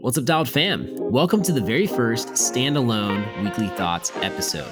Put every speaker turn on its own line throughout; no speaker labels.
What's up, Dialed fam? Welcome to the very first standalone Weekly Thoughts episode.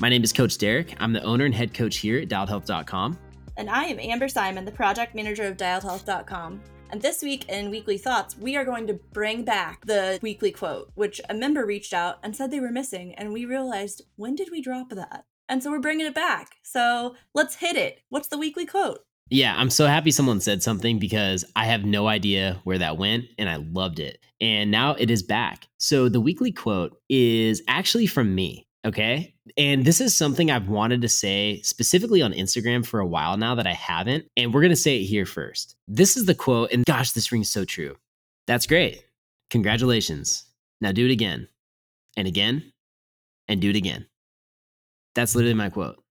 My name is Coach Derek. I'm the owner and head coach here at DialedHealth.com.
And I am Amber Simon, the project manager of DialedHealth.com. And this week in Weekly Thoughts, we are going to bring back the weekly quote, which a member reached out and said they were missing. And we realized, when did we drop that? And so we're bringing it back. So let's hit it. What's the weekly quote?
Yeah, I'm so happy someone said something because I have no idea where that went and I loved it. And now it is back. So the weekly quote is actually from me. Okay. And this is something I've wanted to say specifically on Instagram for a while now that I haven't. And we're going to say it here first. This is the quote. And gosh, this rings so true. That's great. Congratulations. Now do it again and again and do it again. That's literally my quote.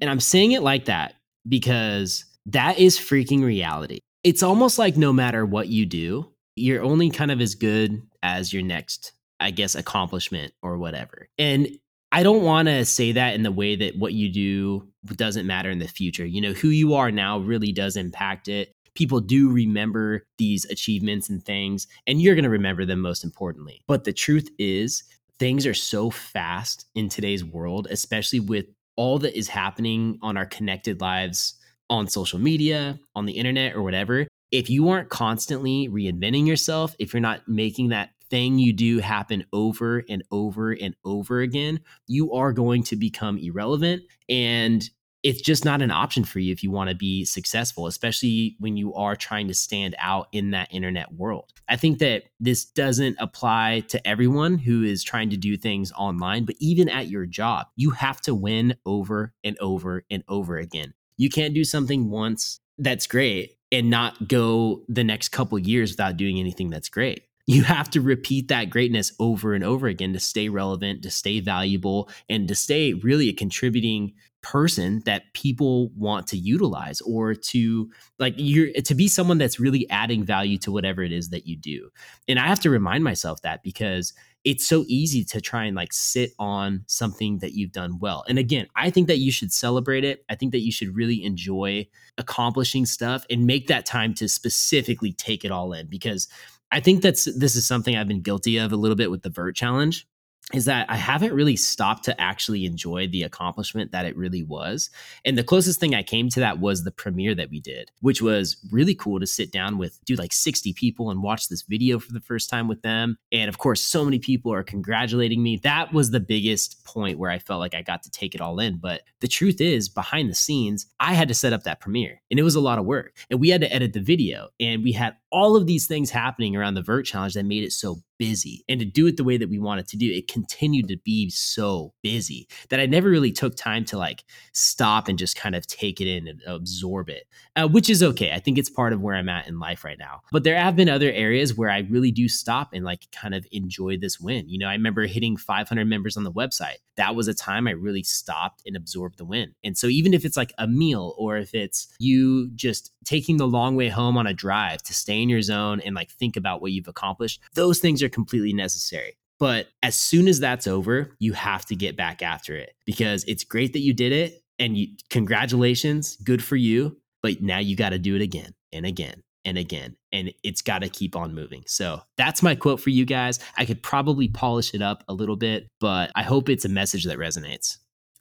And I'm saying it like that because that is freaking reality. It's almost like no matter what you do, you're only kind of as good as your next I guess, accomplishment or whatever. And I don't want to say that in the way that what you do doesn't matter in the future. You know, who you are now really does impact it. People do remember these achievements and things, and you're going to remember them most importantly. But the truth is, things are so fast in today's world, especially with all that is happening on our connected lives on social media, on the internet, or whatever. If you aren't constantly reinventing yourself, if you're not making that thing you do happen over and over and over again, you are going to become irrelevant. And it's just not an option for you if you want to be successful, especially when you are trying to stand out in that internet world. I think that this doesn't apply to everyone who is trying to do things online, but even at your job, you have to win over and over and over again. You can't do something once that's great and not go the next couple years without doing anything that's great you have to repeat that greatness over and over again to stay relevant, to stay valuable, and to stay really a contributing person that people want to utilize or to like you're to be someone that's really adding value to whatever it is that you do. And I have to remind myself that because it's so easy to try and like sit on something that you've done well. And again, I think that you should celebrate it. I think that you should really enjoy accomplishing stuff and make that time to specifically take it all in because I think that's this is something I've been guilty of a little bit with the vert challenge is that I haven't really stopped to actually enjoy the accomplishment that it really was. And the closest thing I came to that was the premiere that we did, which was really cool to sit down with, do like 60 people and watch this video for the first time with them. And of course, so many people are congratulating me. That was the biggest point where I felt like I got to take it all in. But the truth is, behind the scenes, I had to set up that premiere and it was a lot of work. And we had to edit the video and we had all of these things happening around the vert challenge that made it so busy and to do it the way that we wanted to do it continued to be so busy that i never really took time to like stop and just kind of take it in and absorb it uh, which is okay. I think it's part of where i'm at in life right now. But there have been other areas where i really do stop and like kind of enjoy this win. You know i remember hitting 500 members on the website. That was a time i really stopped and absorbed the win. And so even if it's like a meal or if it's you just taking the long way home on a drive to stay in your zone and like think about what you've accomplished those things are are completely necessary. But as soon as that's over, you have to get back after it because it's great that you did it and you, congratulations, good for you. But now you got to do it again and again and again. And it's got to keep on moving. So that's my quote for you guys. I could probably polish it up a little bit, but I hope it's a message that resonates.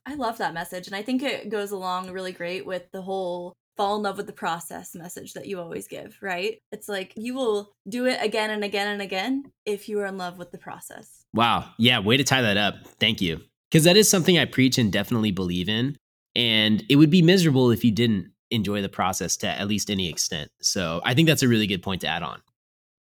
I love that message. And I think it goes along really great with the whole fall in love with the process message that you always give, right? It's like you will do it again and again and again if you are in love with the process.
Wow. Yeah. Way to tie that up. Thank you. Because that is something I preach and definitely believe in. And it would be miserable if you didn't enjoy the process to at least any extent. So I think that's a really good point to add on.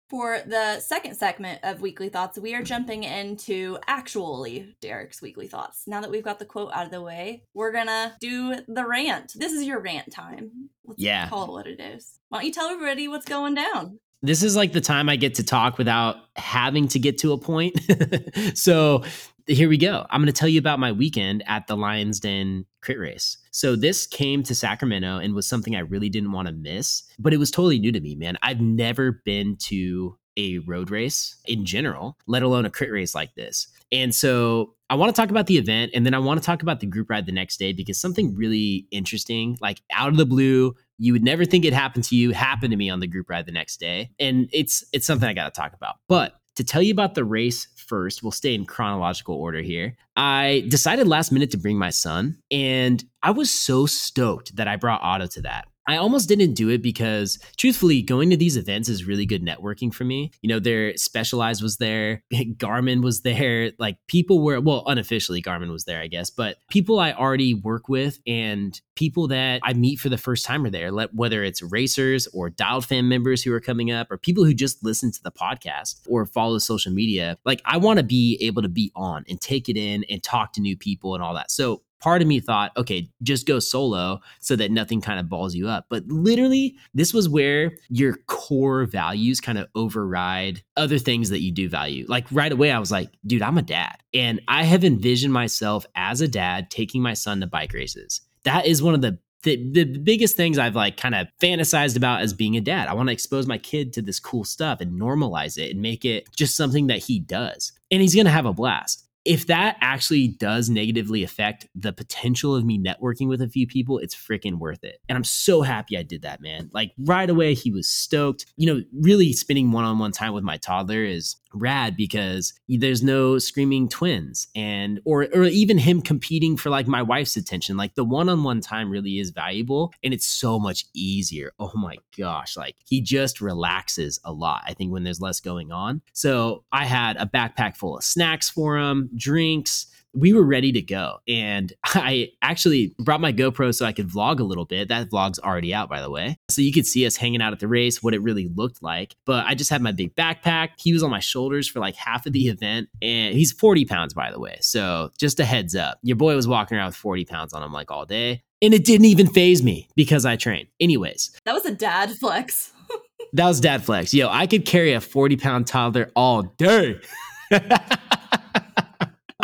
For the second segment of Weekly Thoughts, we are jumping into actually Derek's Weekly Thoughts. Now that we've got the quote out of the way, we're gonna do the rant. This is your rant time. Let's
yeah.
call it what it is. Why don't you tell everybody what's going down?
This is like the time I get to talk without having to get to a point. so here we go. I'm going to tell you about my weekend at the Lions Den crit race. So this came to Sacramento and was something I really didn't want to miss, but it was totally new to me, man. I've never been to a road race in general, let alone a crit race like this. And so I want to talk about the event and then I want to talk about the group ride the next day because something really interesting, like out of the blue, you would never think it happened to you, happened to me on the group ride the next day. And it's it's something I got to talk about. But to tell you about the race first, we'll stay in chronological order here. I decided last minute to bring my son, and I was so stoked that I brought Otto to that. I almost didn't do it because truthfully, going to these events is really good networking for me. You know, their Specialized was there, Garmin was there, like people were, well, unofficially, Garmin was there, I guess, but people I already work with and people that I meet for the first time are there, whether it's racers or Dialed fan members who are coming up or people who just listen to the podcast or follow social media. Like, I want to be able to be on and take it in and talk to new people and all that. So, part of me thought, okay, just go solo so that nothing kind of balls you up. But literally, this was where your core values kind of override other things that you do value. Like right away, I was like, dude, I'm a dad. And I have envisioned myself as a dad taking my son to bike races. That is one of the the, the biggest things I've like kind of fantasized about as being a dad. I want to expose my kid to this cool stuff and normalize it and make it just something that he does. And he's going to have a blast if that actually does negatively affect the potential of me networking with a few people, it's freaking worth it. And I'm so happy I did that, man. Like right away, he was stoked. You know, really spending one on one time with my toddler is rad because there's no screaming twins and or or even him competing for like my wife's attention. Like the one-on-one time really is valuable and it's so much easier. Oh my gosh like he just relaxes a lot i think when there's less going on. So i had a backpack full of snacks for him drinks we were ready to go. And I actually brought my GoPro so I could vlog a little bit. That vlog's already out, by the way. So you could see us hanging out at the race, what it really looked like. But I just had my big backpack. He was on my shoulders for like half of the event. And he's 40 pounds, by the way. So just a heads up. Your boy was walking around with 40 pounds on him like all day. And it didn't even phase me because I trained. Anyways,
that was a dad flex.
that was dad flex. Yo, I could carry a 40 pound toddler all day.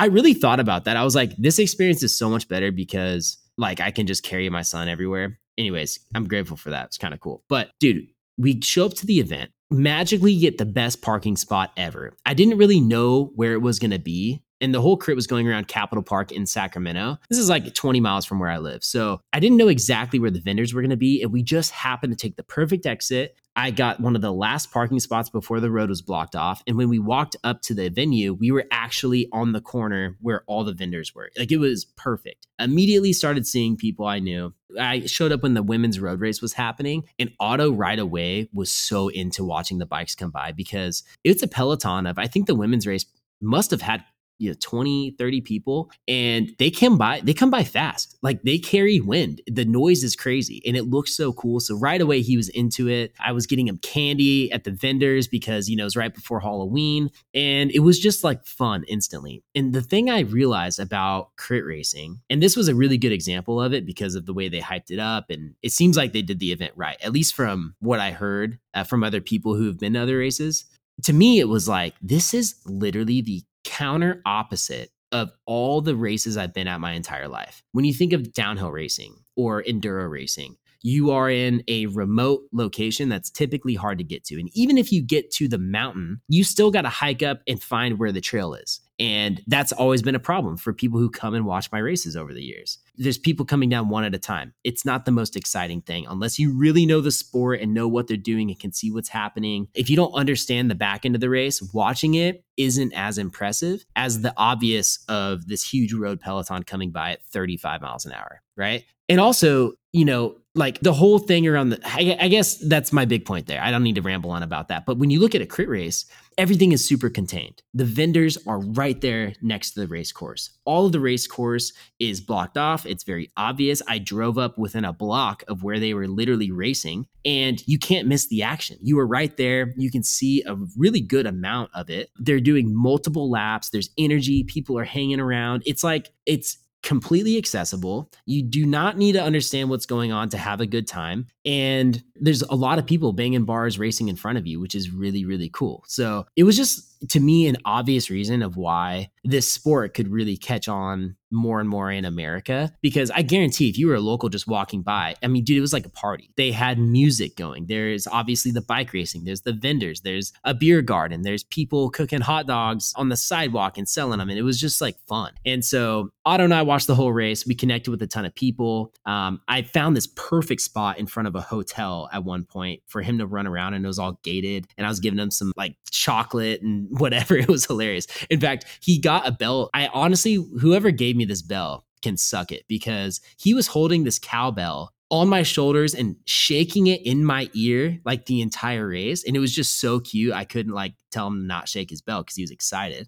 I really thought about that. I was like, this experience is so much better because like I can just carry my son everywhere. Anyways, I'm grateful for that. It's kind of cool. But dude, we show up to the event, magically get the best parking spot ever. I didn't really know where it was going to be. And the whole crit was going around Capitol Park in Sacramento. This is like 20 miles from where I live. So I didn't know exactly where the vendors were going to be. And we just happened to take the perfect exit I got one of the last parking spots before the road was blocked off. And when we walked up to the venue, we were actually on the corner where all the vendors were. Like it was perfect. Immediately started seeing people I knew. I showed up when the women's road race was happening, and Otto right away was so into watching the bikes come by because it's a peloton of, I think the women's race must have had you know 20 30 people and they come by they come by fast. Like they carry wind. The noise is crazy and it looks so cool. So right away he was into it. I was getting him candy at the vendors because you know it's right before halloween and it was just like fun instantly. And the thing i realized about crit racing and this was a really good example of it because of the way they hyped it up and it seems like they did the event right at least from what i heard uh, from other people who have been to other races. To me it was like this is literally the counter opposite of all the races I've been at my entire life. When you think of downhill racing or enduro racing, you are in a remote location that's typically hard to get to. And even if you get to the mountain, you still got to hike up and find where the trail is. And that's always been a problem for people who come and watch my races over the years. There's people coming down one at a time. It's not the most exciting thing unless you really know the sport and know what they're doing and can see what's happening. If you don't understand the back end of the race, watching it isn't as impressive as the obvious of this huge road peloton coming by at 35 miles an hour, right? And also, you know, like the whole thing around the, I, I, guess that's my big point there. I don't need to ramble on about that. But when you look at a crit race, everything is super contained. The vendors are right there next to the race course. All of the race course is blocked off. It's very obvious. I drove up within a block of where they were literally racing, and you can't miss the action. You are right there. You can see a really good amount of it. They're doing multiple laps. There's energy. People are hanging around. It's like, it's completely accessible. You do not need to understand what's going on to have a good time. And there's a lot of people banging bars racing in front of you, which is really, really cool. So it was just to me an obvious reason of why this sport could really catch on more and more in America because I guarantee if you were a local just walking by, I mean, dude, it was like a party. They had music going. There's obviously the bike racing, there's the vendors, there's a beer garden, there's people cooking hot dogs on the sidewalk and selling them. And it was just like fun. And so Otto and I watched the whole race. We connected with a ton of people. Um, I found this perfect spot in front of a hotel at one point for him to run around and it was all gated. And I was giving him some like chocolate and whatever. It was hilarious. In fact, he got a belt. I honestly, whoever gave me this bell can suck it because he was holding this cowbell on my shoulders and shaking it in my ear like the entire race. And it was just so cute. I couldn't like tell him to not shake his bell because he was excited.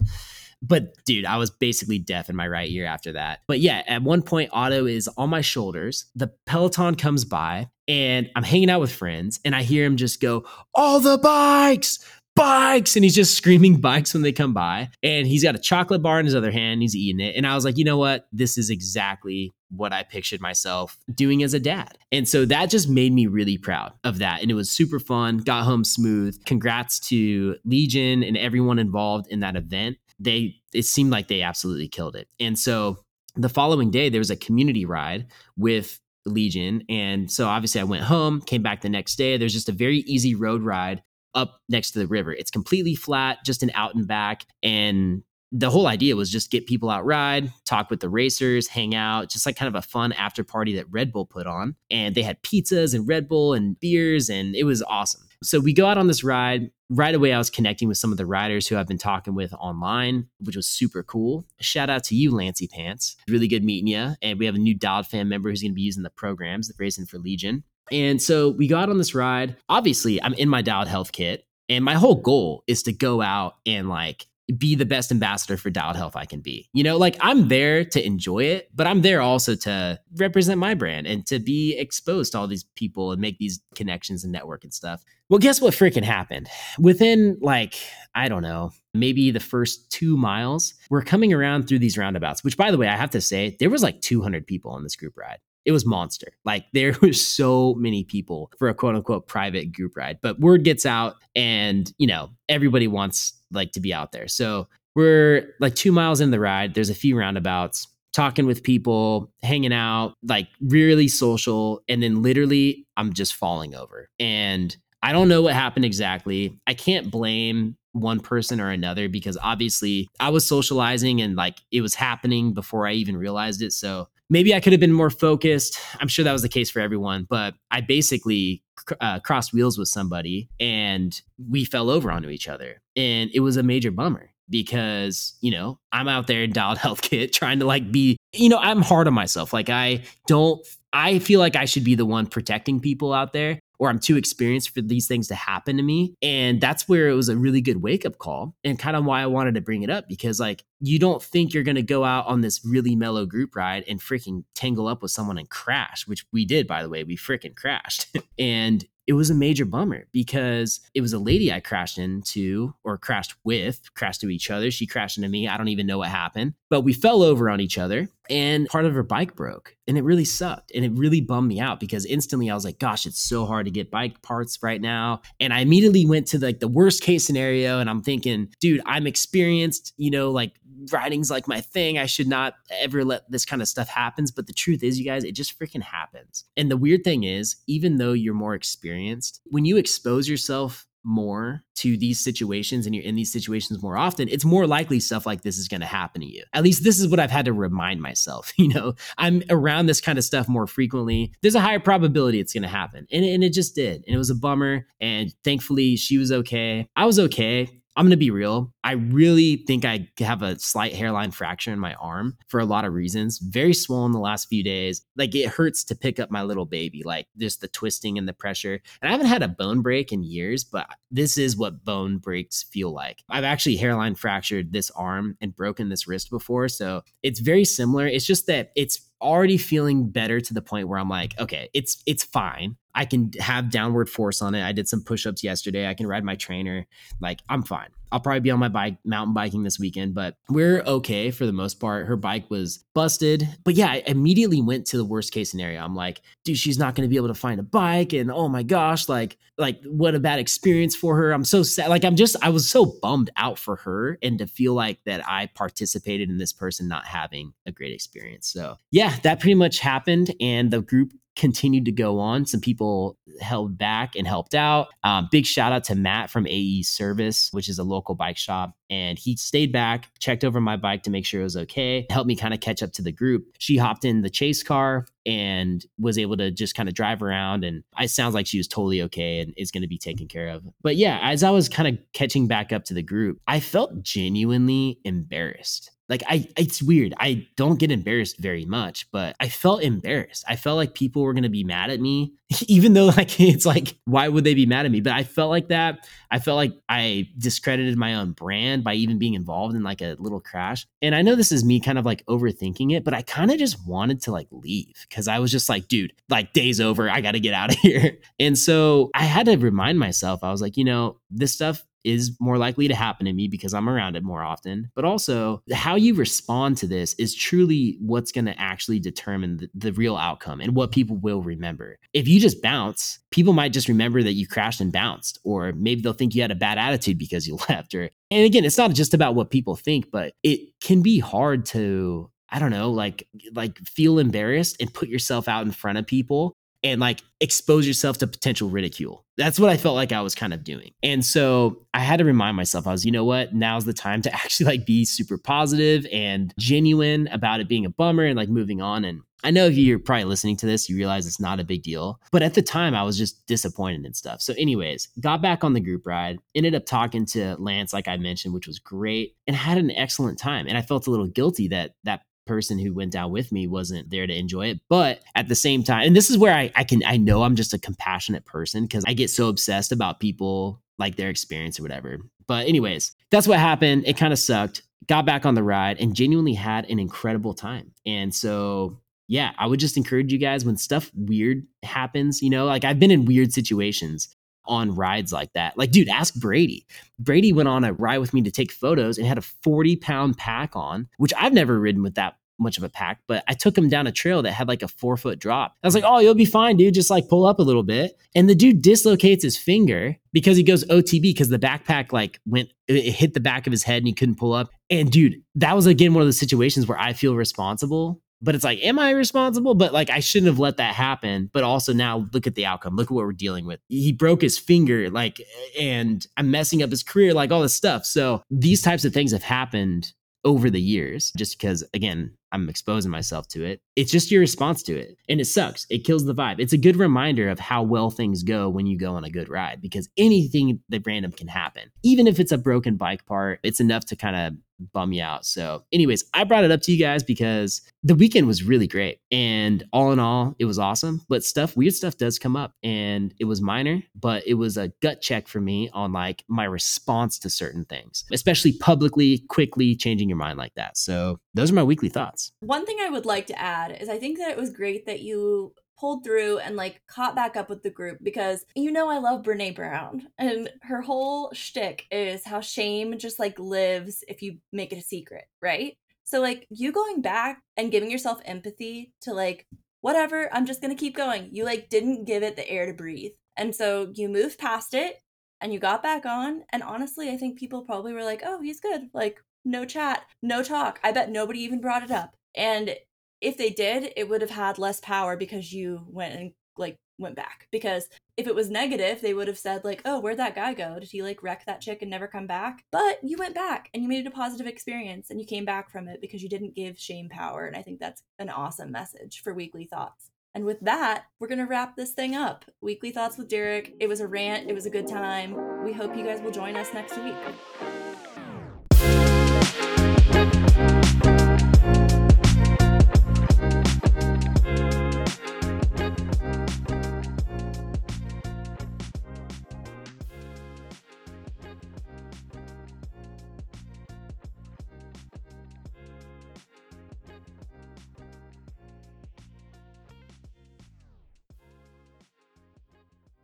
But dude, I was basically deaf in my right ear after that. But yeah, at one point, Otto is on my shoulders. The Peloton comes by and I'm hanging out with friends and I hear him just go, All the bikes, bikes and he's just screaming bikes when they come by. And he's got a chocolate bar in his other hand he's eating it. And i was like you know what? This is exactly what i pictured myself doing as a dad. And so that just made me really proud of that. And it was super fun got home smooth. Congrats to legion and everyone involved in that event. They it seemed like they absolutely killed it. And so the following day there was a community ride with Legion. And so obviously I went home, came back the next day. There's just a very easy road ride up next to the river. It's completely flat, just an out and back. And the whole idea was just get people out ride, talk with the racers, hang out, just like kind of a fun after party that Red Bull put on. And they had pizzas and Red Bull and beers, and it was awesome. So we go out on this ride. Right away, I was connecting with some of the riders who I've been talking with online, which was super cool. Shout out to you, Lancy Pants. Really good meeting you. And we have a new Dialed fan member who's going to be using the programs, the racing for Legion. And so we got on this ride. Obviously, I'm in my Dialed Health kit, and my whole goal is to go out and like be the best ambassador for Dialed Health I can be. You know, like I'm there to enjoy it, but I'm there also to represent my brand and to be exposed to all these people and make these connections and network and stuff. Well, guess what freaking happened? Within like, I don't know, maybe the first two miles, we're coming around through these roundabouts, which by the way, I have to say, there was like 200 people on this group ride it was monster. Like there was so many people for a quote unquote private group ride. But word gets out and, you know, everybody wants like to be out there. So we're like two miles in the ride. There's a few roundabouts, talking with people, hanging out, like really social. And then literally I'm just falling over. And I don't know what happened exactly. I can't blame one person or another because obviously I was socializing and like it was happening before I even realized it. So maybe I could have been more focused. I'm sure that was the case for everyone, but I basically uh, crossed wheels with somebody and we fell over onto each other. And it was a major bummer because, you know, I'm out there in dialed health kit trying to like be, you know, I'm hard on myself. Like I don't I feel like I should be the one protecting people out there or I'm too experienced for these things to happen to me. And that's where it was a really good wake up call and kind of why I wanted to bring it up because, like, you don't think you're going to go out on this really mellow group ride and freaking tangle up with someone and crash, which we did, by the way. We freaking crashed. and it was a major bummer because it was a lady I crashed into or crashed with, crashed to each other. She crashed into me. I don't even know what happened, but we fell over on each other and part of her bike broke and it really sucked and it really bummed me out because instantly I was like, gosh, it's so hard to get bike parts right now. And I immediately went to like the worst case scenario and I'm thinking, dude, I'm experienced, you know, like writing's like my thing. I should not ever let this kind of stuff happens. But the truth is, you guys, it just freaking happens. And the weird thing is, even though you're more experienced, when you expose yourself more to these situations and you're in these situations more often, it's more likely stuff like this is going to happen to you. At least this is what I've had to remind myself. You know, I'm around this kind of stuff more frequently. There's a higher probability it's going to happen. And, and it just did. And it was a bummer. And thankfully, she was okay. I was okay. I'm going to be real. I really think I have a slight hairline fracture in my arm for a lot of reasons. Very swollen the last few days. Like it hurts to pick up my little baby, like just the twisting and the pressure. And I haven't had a bone break in years, but this is what bone breaks feel like. I've actually hairline fractured this arm and broken this wrist before. So it's very similar. It's just that it's already feeling better to the point where I'm like, okay, it's it's fine. I can have downward force on it. I did some push-ups yesterday. I can ride my trainer. Like I'm fine. I'll probably be on my bike mountain biking this weekend, but we're okay for the most part. Her bike was busted. But yeah, I immediately went to the worst case scenario. I'm like, dude, she's not going to be able to find a bike and oh my gosh, like like what a bad experience for her. I'm so sad. Like I'm just I was so bummed out for her and to feel like that I participated in this person not having a great experience. So, yeah, that pretty much happened and the group continued to go on. Some people held back and helped out. Um, big shout out to Matt from AE Service, which is a local bike shop. And he stayed back, checked over my bike to make sure it was okay, helped me kind of catch up to the group. She hopped in the chase car and was able to just kind of drive around. And it sounds like she was totally okay and is going to be taken care of. But yeah, as I was kind of catching back up to the group, I felt genuinely embarrassed like I it's weird. I don't get embarrassed very much, but I felt embarrassed. I felt like people were going to be mad at me even though like it's like why would they be mad at me? But I felt like that. I felt like I discredited my own brand by even being involved in like a little crash. And I know this is me kind of like overthinking it, but I kind of just wanted to like leave cuz I was just like, dude, like day's over. I got to get out of here. And so I had to remind myself. I was like, you know, this stuff is more likely to happen to me because I'm around it more often. But also, how you respond to this is truly what's going to actually determine the, the, real outcome and what people will remember. If you just bounce, people might just remember that you crashed and bounced, or maybe they'll think you had a bad attitude because you left. Or, and again, it's not just about what people think, but it can be hard to I don't know, like like feel embarrassed and put yourself out in front of people and like expose yourself to potential ridicule. That's what I felt like I was kind of doing. And so I had to remind myself, I was, you know what, now's the time to actually like be super positive and genuine about it being a bummer and like moving on. And I know if you're probably listening to this, you realize it's not a big deal. But at the time, I was just disappointed and stuff. So, anyways, got back on the group ride, ended up talking to Lance, like I mentioned, which was great, and had an excellent time. And I felt a little guilty that that person who went down with me wasn't there to enjoy it. But at the same time, and this is where I, I can I know I'm just a compassionate person because I get so obsessed about people like their experience or whatever. But anyways, that's what happened. It kind of sucked. Got back on the ride and genuinely had an incredible time. And so yeah, I would just encourage you guys when stuff weird happens, you know, like I've been in weird situations on rides like that. Like, dude, ask Brady. Brady went on a ride with me to take photos and had a 40 pound pack on, which I've never ridden with that much of a pack, but I took him down a trail that had like a four foot drop. I was like, oh, you'll be fine, dude. Just like pull up a little bit. And the dude dislocates his finger because he goes OTB because the backpack like went, it hit the back of his head and he couldn't pull up. And dude, that was again one of those situations where I feel responsible but it's like, am I responsible? But like, I shouldn't have let that happen. But also now look at the outcome. Look at what we're dealing with. He broke his finger, like, and I'm messing up his career, like all this stuff. So these types of things have happened over the years just because, again, I'm exposing myself to it. It's just your response to it. And it sucks. It kills the vibe. It's a good reminder of how well things go when you go on a good ride because anything that random can happen. Even if it's a broken bike part, it's enough to kind of bum you out. So, anyways, I brought it up to you guys because the weekend was really great. And all in all, it was awesome. But stuff, weird stuff does come up. And it was minor, but it was a gut check for me on like my response to certain things, especially publicly, quickly changing your mind like that. So, those are my weekly thoughts.
One thing I would like to add is I think that it was great that you pulled through and like caught back up with the group because you know I love Brene Brown and her whole shtick is how shame just like lives if you make it a secret, right? So like you going back and giving yourself empathy to like whatever, I'm just gonna keep going. You like didn't give it the air to breathe. And so you moved past it and you got back on. And honestly, I think people probably were like, oh, he's good. Like, no chat, no talk. I bet nobody even brought it up. And if they did, it would have had less power because you went and like went back. Because if it was negative, they would have said like, "Oh, where'd that guy go? Did he like wreck that chick and never come back?" But you went back and you made it a positive experience and you came back from it because you didn't give shame power. And I think that's an awesome message for weekly thoughts. And with that, we're going to wrap this thing up. Weekly Thoughts with Derek. It was a rant. It was a good time. We hope you guys will join us next week.